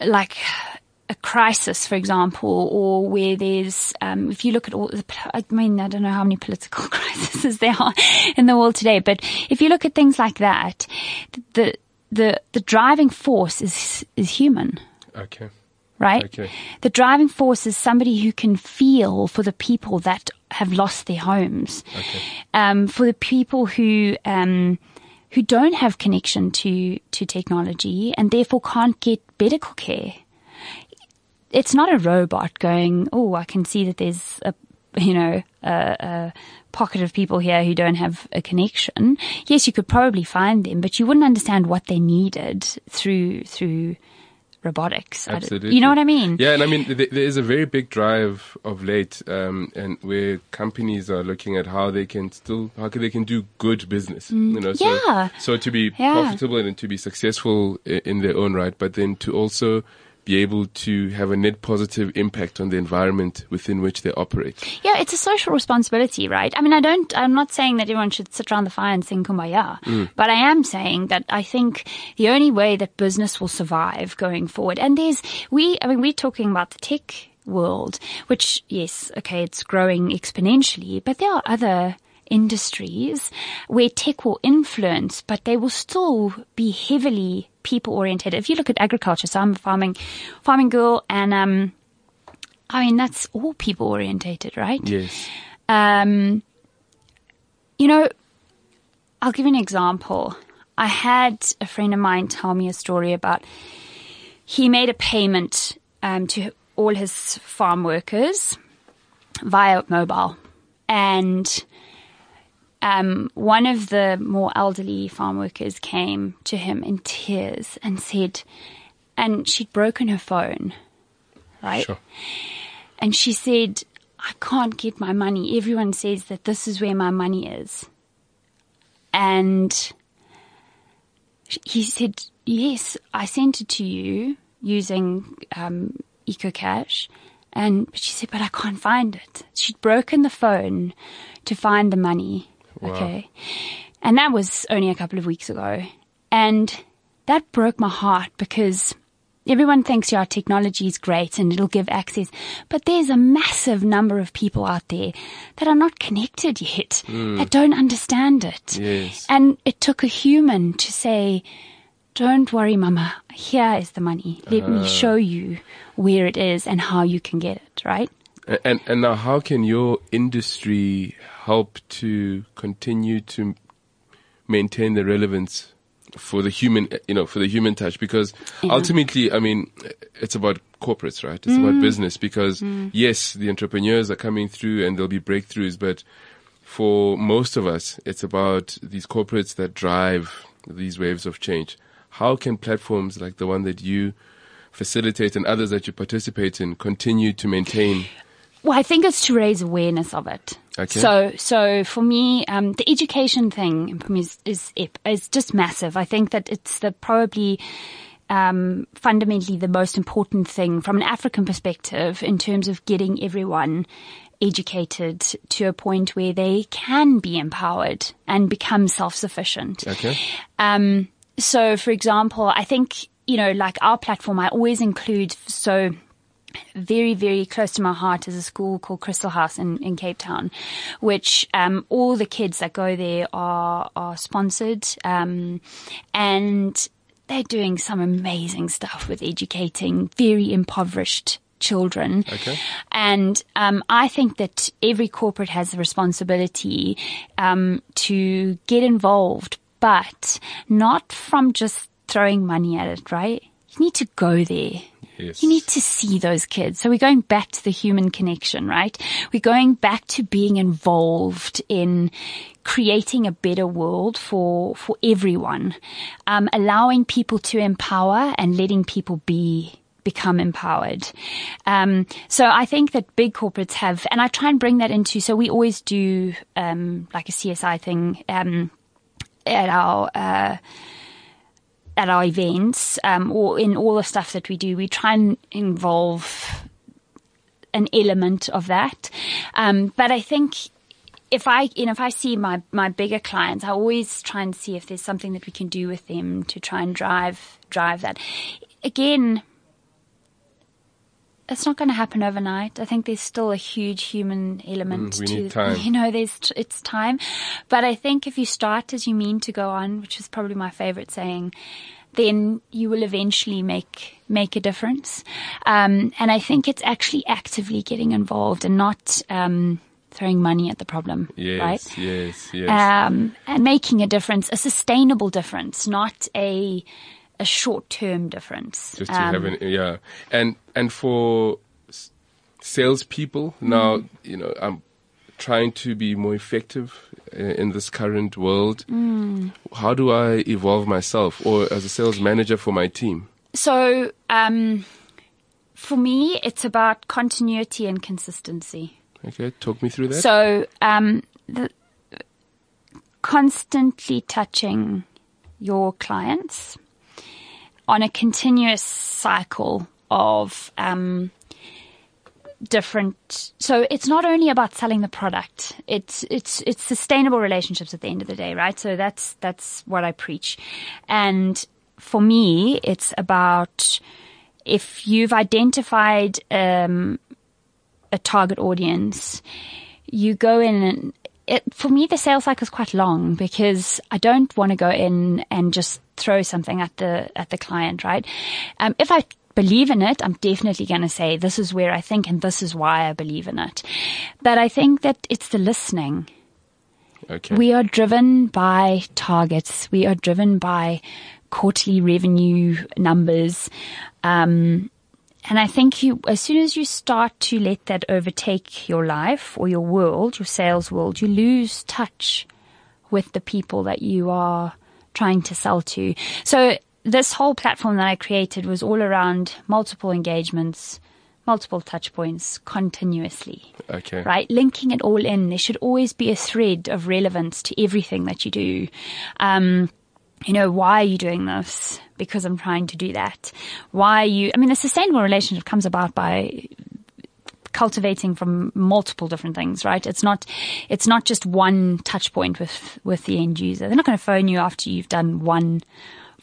like a crisis, for example, or where there's, um, if you look at all the, I mean, I don't know how many political crises there are in the world today, but if you look at things like that, the, the, the driving force is, is human Okay. Right? Okay. The driving force is somebody who can feel for the people that have lost their homes, Okay. um, for the people who um, who don't have connection to to technology and therefore can't get medical care. It's not a robot going, oh, I can see that there's a you know a, a pocket of people here who don't have a connection. Yes, you could probably find them, but you wouldn't understand what they needed through through robotics. Absolutely. You know what I mean? Yeah, and I mean, th- there is a very big drive of late, um, and where companies are looking at how they can still, how can they can do good business. You know, so, Mm. Yeah. so to be Yeah. profitable and to be successful in their own right, but then to also be able to have a net positive impact on the environment within which they operate. Yeah, it's a social responsibility, right? I mean, I don't, I'm not saying that everyone should sit around the fire and sing kumbaya, mm. but I am saying that I think the only way that business will survive going forward, and there's, we, I mean, we're talking about the tech world, which, yes, okay, it's growing exponentially, but there are other industries where tech will influence, but they will still be heavily people oriented. If you look at agriculture, so I'm a farming, farming girl and, um, I mean, that's all people orientated, right? Yes. Um, you know, I'll give you an example. I had a friend of mine tell me a story about he made a payment um, to all his farm workers via mobile, and um, one of the more elderly farm workers came to him in tears and said, and she'd broken her phone, right? Sure. And she said, I can't get my money. Everyone says that this is where my money is. And he said, Yes, I sent it to you using um, EcoCash. And but she said, But I can't find it. She'd broken the phone to find the money. Okay. And that was only a couple of weeks ago. And that broke my heart because everyone thinks yeah, technology is great and it'll give access, but there's a massive number of people out there that are not connected yet, hmm. that don't understand it. Yes. And it took a human to say, don't worry, mama, here is the money. Let me uh-huh. show you where it is and how you can get it, right? And and now, how can your industry help to continue to maintain the relevance for the human, you know, for the human touch? Because ultimately, I mean, it's about corporates, right? It's about mm. business. Because mm. yes, the entrepreneurs are coming through and there'll be breakthroughs, but for most of us, it's about these corporates that drive these waves of change. How can platforms like the one that you facilitate and others that you participate in continue to maintain Well, I think it's to raise awareness of it. Okay. So, so for me, um, the education thing is, is, is just massive. I think that it's the probably, um, fundamentally the most important thing from an African perspective in terms of getting everyone educated to a point where they can be empowered and become self-sufficient. Okay. Um, so for example, I think, you know, like our platform, I always include, so very, very close to my heart is a school called Crystal House in, in Cape Town, which, um, all the kids that go there are, are sponsored, um, and they're doing some amazing stuff with educating very impoverished children. Okay. And um, I think that every corporate has a responsibility um, to get involved, but not from just throwing money at it, right? You need to go there. Yes. You need to see those kids. So we're going back to the human connection, right? We're going back to being involved in creating a better world for, for everyone, um, allowing people to empower and letting people be become empowered. Um, so I think that big corporates have, and I try and bring that into, so we always do, um, like a CSI thing, um, at our, uh, at our events, um, or in all the stuff that we do, we try and involve an element of that. Um, but I think if I, you know, if I see my, my bigger clients, I always try and see if there's something that we can do with them to try and drive, drive that. Again, it's not going to happen overnight. I think there's still a huge human element Mm, we to, need time. you know, there's, it's time. But I think if you start as you mean to go on, which is probably my favorite saying, then you will eventually make, make a difference. Um, and I think it's actually actively getting involved and not, um, throwing money at the problem. Yes, Right? yes, yes. um, and making a difference, a sustainable difference, not a a short term difference. just to Um, have an yeah and and for s- salespeople now you know i'm trying to be more effective uh, in this current world how do i evolve myself or as a sales manager for my team So, um, for me, it's about continuity and consistency. Okay, talk me through that. So, um, the, constantly touching your clients on a continuous cycle of um, different. So it's not only about selling the product; it's it's it's sustainable relationships at the end of the day, right? So that's that's what I preach, and for me, it's about if you've identified um, a target audience, you go in and it, for me, the sales cycle is quite long because I don't want to go in and just throw something at the at the client, right? Um, if I believe in it, I'm definitely going to say this is where I think and this is why I believe in it. But I think that it's the listening. Okay. We are driven by targets. We are driven by quarterly revenue numbers. Um, and I think you, as soon as you start to let that overtake your life or your world, your sales world, you lose touch with the people that you are trying to sell to. So this whole platform that I created was all around multiple engagements, multiple touch points continuously. Okay. Right? Linking it all in. There should always be a thread of relevance to everything that you do. Um, you know, why are you doing this? Because I'm trying to do that. Why are you, I mean, a sustainable relationship comes about by cultivating from multiple different things, right? It's not, it's not just one touch point with, with the end user. They're not going to phone you after you've done one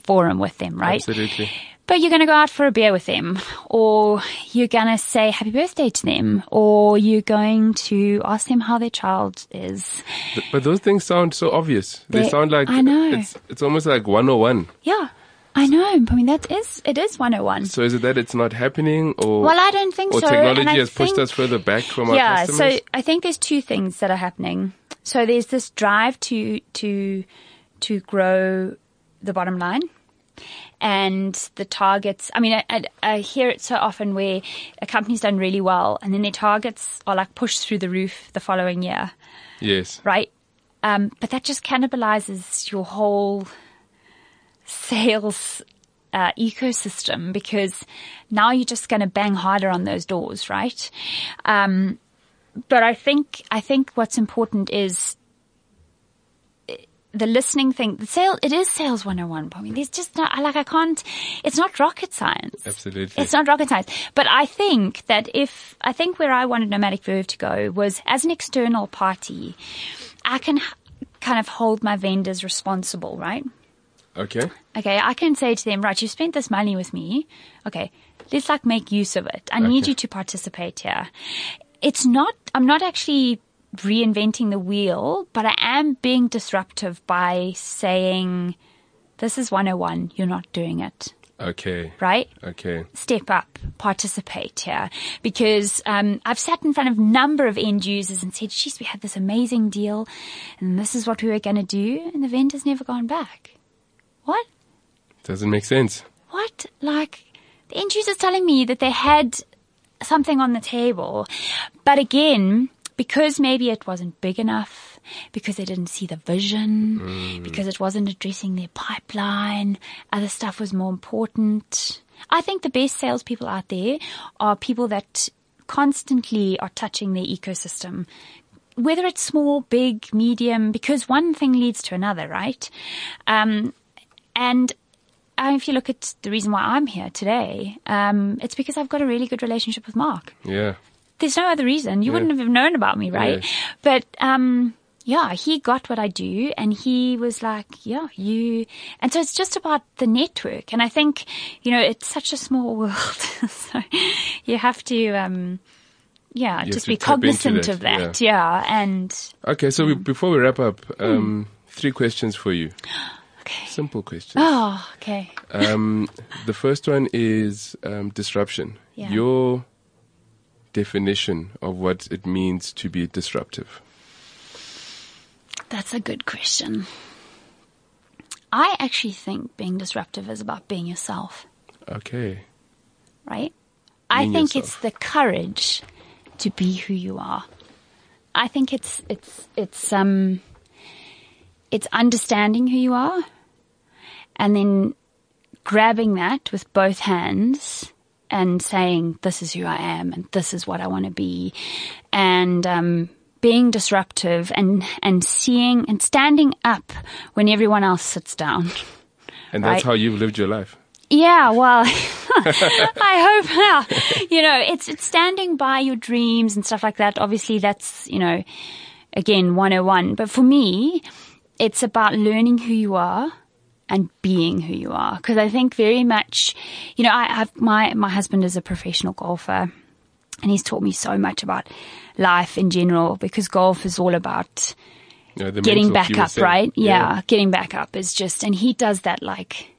forum with them, right? Absolutely. But you're going to go out for a beer with them, or you're going to say happy birthday to them, or you're going to ask them how their child is. But, but those things sound so obvious. They, They- sound like I know. it's it's almost like 101. Yeah, I know. I mean, that is, it is 101. So is it that it's not happening or Well, I don't think or so. technology and I has pushed us further back from our customers? yeah, so I think there's two things that are happening. So there's this drive to to to grow the bottom line. And the targets, I mean, I, I, I hear it so often where a company's done really well and then their targets are like pushed through the roof the following year, yes. right? Um, but that just cannibalizes your whole sales uh, ecosystem because now you're just going to bang harder on those doors, right? Um, but I think I think what's important is eh, the listening thing. The sale it is sales 101. I mean, there's just not I like I can't. It's not rocket science. Absolutely. It's not rocket science. But I think that if, I think where I wanted Nomadic Verve to go was as an external party, I can kind of hold my vendors responsible, right? Okay. Okay, I can say to them, right, you spent this money with me. Okay, let's like make use of it. I need you to participate here. It's not, I'm not actually reinventing the wheel, but I am being disruptive by saying, this is 101, you're not doing it, Okay. right? Okay. step up, participate here. Because um, I've sat in front of a number of end users and said, geez, we had this amazing deal and this is what we were going to do. And the vendor's never gone back. What? Doesn't make sense. What? Like, the end user's telling me that they had something on the table. But again, because maybe it wasn't big enough, because they didn't see the vision, because it wasn't addressing their pipeline, other stuff was more important. I think the best salespeople out there are people that constantly are touching their ecosystem. Whether it's small, big, medium, because one thing leads to another, right? Um, and uh, if you look at the reason why I'm here today, um, it's because I've got a really good relationship with Mark. Yeah. There's no other reason. You Yeah. wouldn't have known about me, right? But, um, yeah, he got what I do and he was like, yeah, you, and so it's just about the network. And I think, you know, it's such a small world. so you have to, um, yeah, have just be cognizant that, of that. Yeah. And, Okay. So Mm. we, before we wrap up, um, three questions for you. Okay. Simple questions. Oh, okay. Um, the first one is um, disruption. Yeah. Your definition of what it means to be disruptive. That's a good question. I actually think being disruptive is about being yourself, Okay. right? I think yourself. it's the courage to be who you are. I think it's it's it's um it's understanding who you are and then grabbing that with both hands and saying, this is who I am and this is what I want to be. And, um, being disruptive and, and seeing and standing up when everyone else sits down. And that's Right. how you've lived your life. Yeah, well, I hope, you know, it's, it's standing by your dreams and stuff like that. Obviously that's, you know, again, 101. But for me, it's about learning who you are and being who you are. Cause I think very much, you know, I have, my, my husband is a professional golfer and he's taught me so much about life in general because golf is all about You know, getting back up, right? Yeah, getting back up is just, and he does that like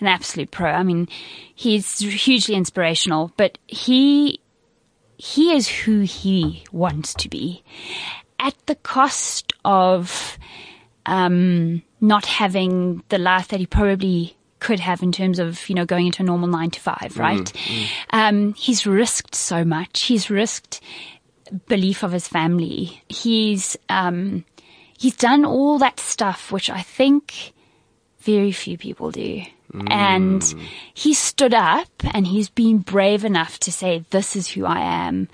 an absolute pro. I mean, he's hugely inspirational, but he, he is who he wants to be at the cost of, um, not having the life that he probably could have in terms of, you know, going into a normal nine to five, right? Um, he's risked so much. He's risked belief of his family. He's, um, he's done all that stuff, which I think very few people do. And he stood up and he's been brave enough to say, this is who I am.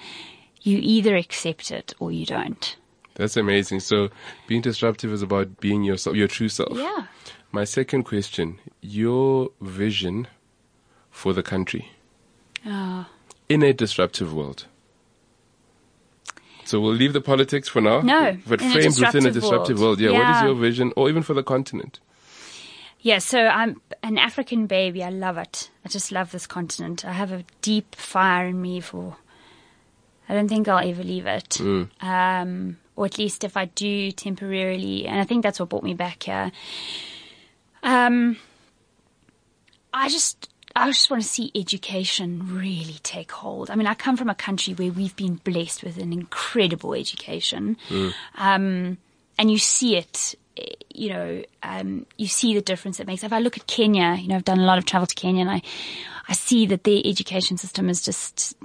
You either accept it or you don't. That's amazing. So being disruptive is about being yourself, your true self. Yeah. My second question, your vision for the country Oh. in a disruptive world. So we'll leave the politics for now. No, But framed within a disruptive world. world. Yeah, what is your vision? Or even for the continent? Yeah, so I'm an African baby. I love it. I just love this continent. I have a deep fire in me for. I don't think I'll ever leave it. Um, or at least if I do temporarily, and I think that's what brought me back here. Um, I just, I just want to see education really take hold. I mean, I come from a country where we've been blessed with an incredible education. Um, and you see it, you know, um, you see the difference it makes. If I look at Kenya, you know, I've done a lot of travel to Kenya and I, I see that their education system is just,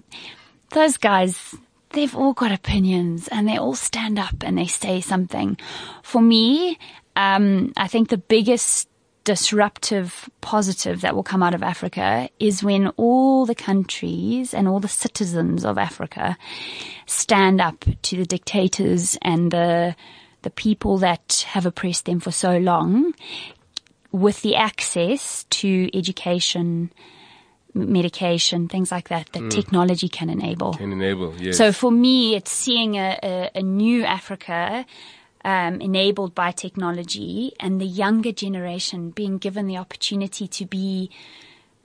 those guys, they've all got opinions and they all stand up and they say something. For me, um, I think the biggest disruptive positive that will come out of Africa is when all the countries and all the citizens of Africa stand up to the dictators and the the people that have oppressed them for so long with the access to education, medication, things like that that technology can enable. Can enable, yes. So for me, it's seeing a, a, a new Africa um, enabled by technology and the younger generation being given the opportunity to be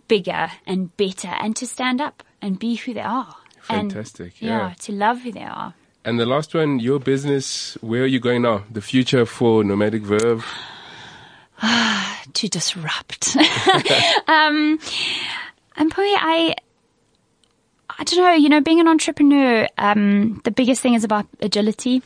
bigger and better and to stand up and be who they are. And, Fantastic, yeah. to love who they are. And the last one, your business, where are you going now? The future for Nomadic Verve? to disrupt. um, and probably I, I don't know, you know, being an entrepreneur, um, the biggest thing is about agility.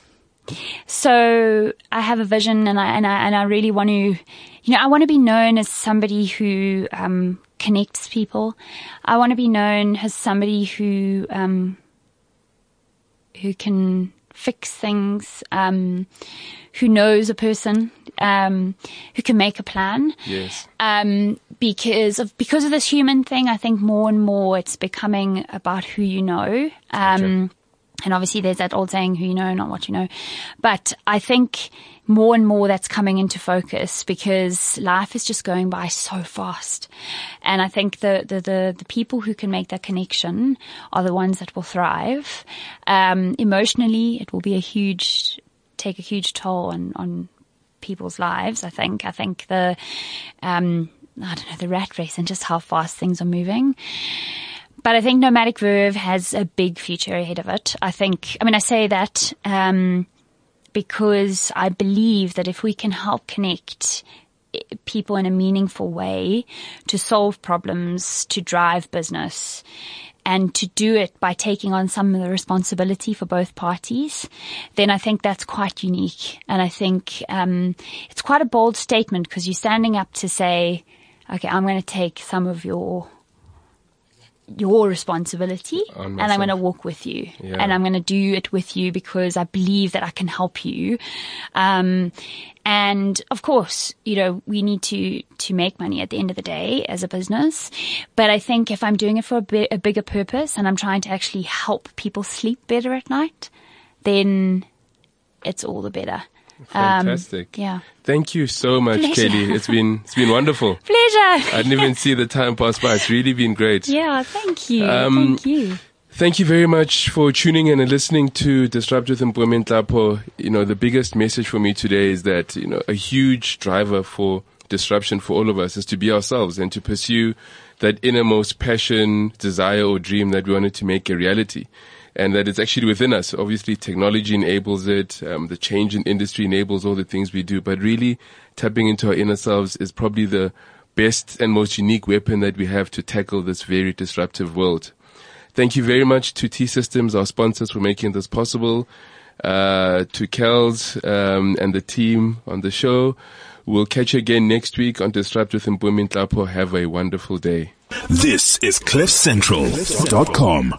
So I have a vision and I, and I, and I really want to, you know, I want to be known as somebody who, um, connects people. I want to be known as somebody who, um, who can fix things, um, who knows a person, um, who can make a plan. Yes. Um, because of because of this human thing, I think more and more it's becoming about who you know. Um, and obviously there's that old saying, who you know, not what you know. But I think more and more that's coming into focus because life is just going by so fast. And I think the, the, the, the people who can make that connection are the ones that will thrive. Um, emotionally, it will be a huge, take a huge toll on, on people's lives. I think, I think the, um, I don't know, the rat race and just how fast things are moving. But I think Nomadic Verve has a big future ahead of it. I think, I mean, I say that, um, because I believe that if we can help connect eh, people in a meaningful way to solve problems, to drive business, and to do it by taking on some of the responsibility for both parties, then I think that's quite unique. And I think um, it's quite a bold statement because you're standing up to say, okay, I'm going to take some of your your responsibility On and I'm going to walk with you Yeah. and I'm going to do it with you because I believe that I can help you. Um, and of course, you know, we need to, to make money at the end of the day as a business. But I think if I'm doing it for a, bi- a bigger purpose and I'm trying to actually help people sleep better at night, then it's all the better. Um, Fantastic. yeah. Thank you so much, Pleasure. Kelly. It's been it's been wonderful. Pleasure. I didn't even see the time pass by. It's really been great. yeah, thank you. Um, thank you. Thank you very much for tuning in and listening to Disrupt with Employment Lapo. You know, the biggest message for me today is that, you know, a huge driver for disruption for all of us is to be ourselves and to pursue that innermost passion, desire or dream that we wanted to make a reality. And that it's actually within us. Obviously, technology enables it. Um, the change in industry enables all the things we do. But really, tapping into our inner selves is probably the best and most unique weapon that we have to tackle this very disruptive world. Thank you very much to T Systems, our sponsors, for making this possible. Uh, to Kels um, and the team on the show. We'll catch you again next week on Disrupt with Employment Lapo. Have a wonderful day. This is CliffCentral.com.